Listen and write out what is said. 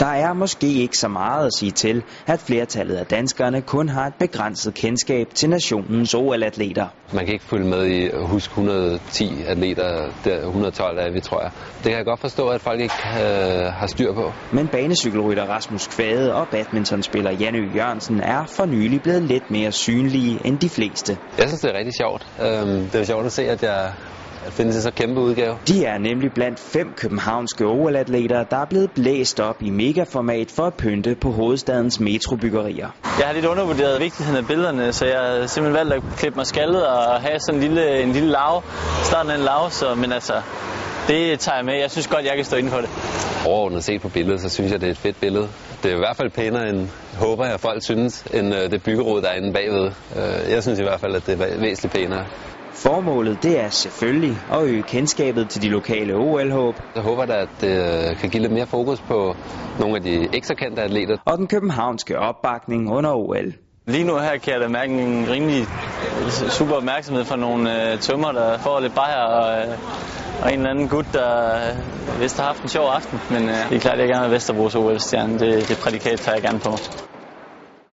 Der er måske ikke så meget at sige til, at flertallet af danskerne kun har et begrænset kendskab til nationens OL-atleter. Man kan ikke følge med i at huske 110 atleter, der 112 er vi, tror jeg. Det kan jeg godt forstå, at folk ikke øh, har styr på. Men banecykelrytter Rasmus Kvade og badmintonspiller Janne Jørgensen er for nylig blevet lidt mere synlige end de fleste. Jeg synes, det er rigtig sjovt. Øhm, det er sjovt at se, at jeg findes en så kæmpe udgave. De er nemlig blandt fem københavnske OL-atleter, der er blevet blæst op i megaformat for at pynte på hovedstadens metrobyggerier. Jeg har lidt undervurderet vigtigheden af billederne, så jeg har simpelthen valgt at klippe mig skaldet og have sådan en lille, en lille lav, starten af en lav, så, men altså, det tager jeg med. Jeg synes godt, jeg kan stå inden for det. Overordnet set på billedet, så synes jeg, det er et fedt billede. Det er i hvert fald pænere end, håber jeg, folk synes, end øh, det byggerod, der er inde bagved. Øh, jeg synes i hvert fald, at det er væsentligt pænere. Formålet det er selvfølgelig at øge kendskabet til de lokale OL-håb. Jeg håber da, at det kan give lidt mere fokus på nogle af de ekstra kendte atleter. Og den københavnske opbakning under OL. Lige nu her kan jeg da mærke en rimelig super opmærksomhed fra nogle øh, tømmer, der får lidt bajer og, øh, og en eller anden gut, der øh, vist har haft en sjov aften. Men øh, det er klart, at jeg gerne vil Vesterbros OL-stjerne. Det, det prædikat tager jeg gerne på.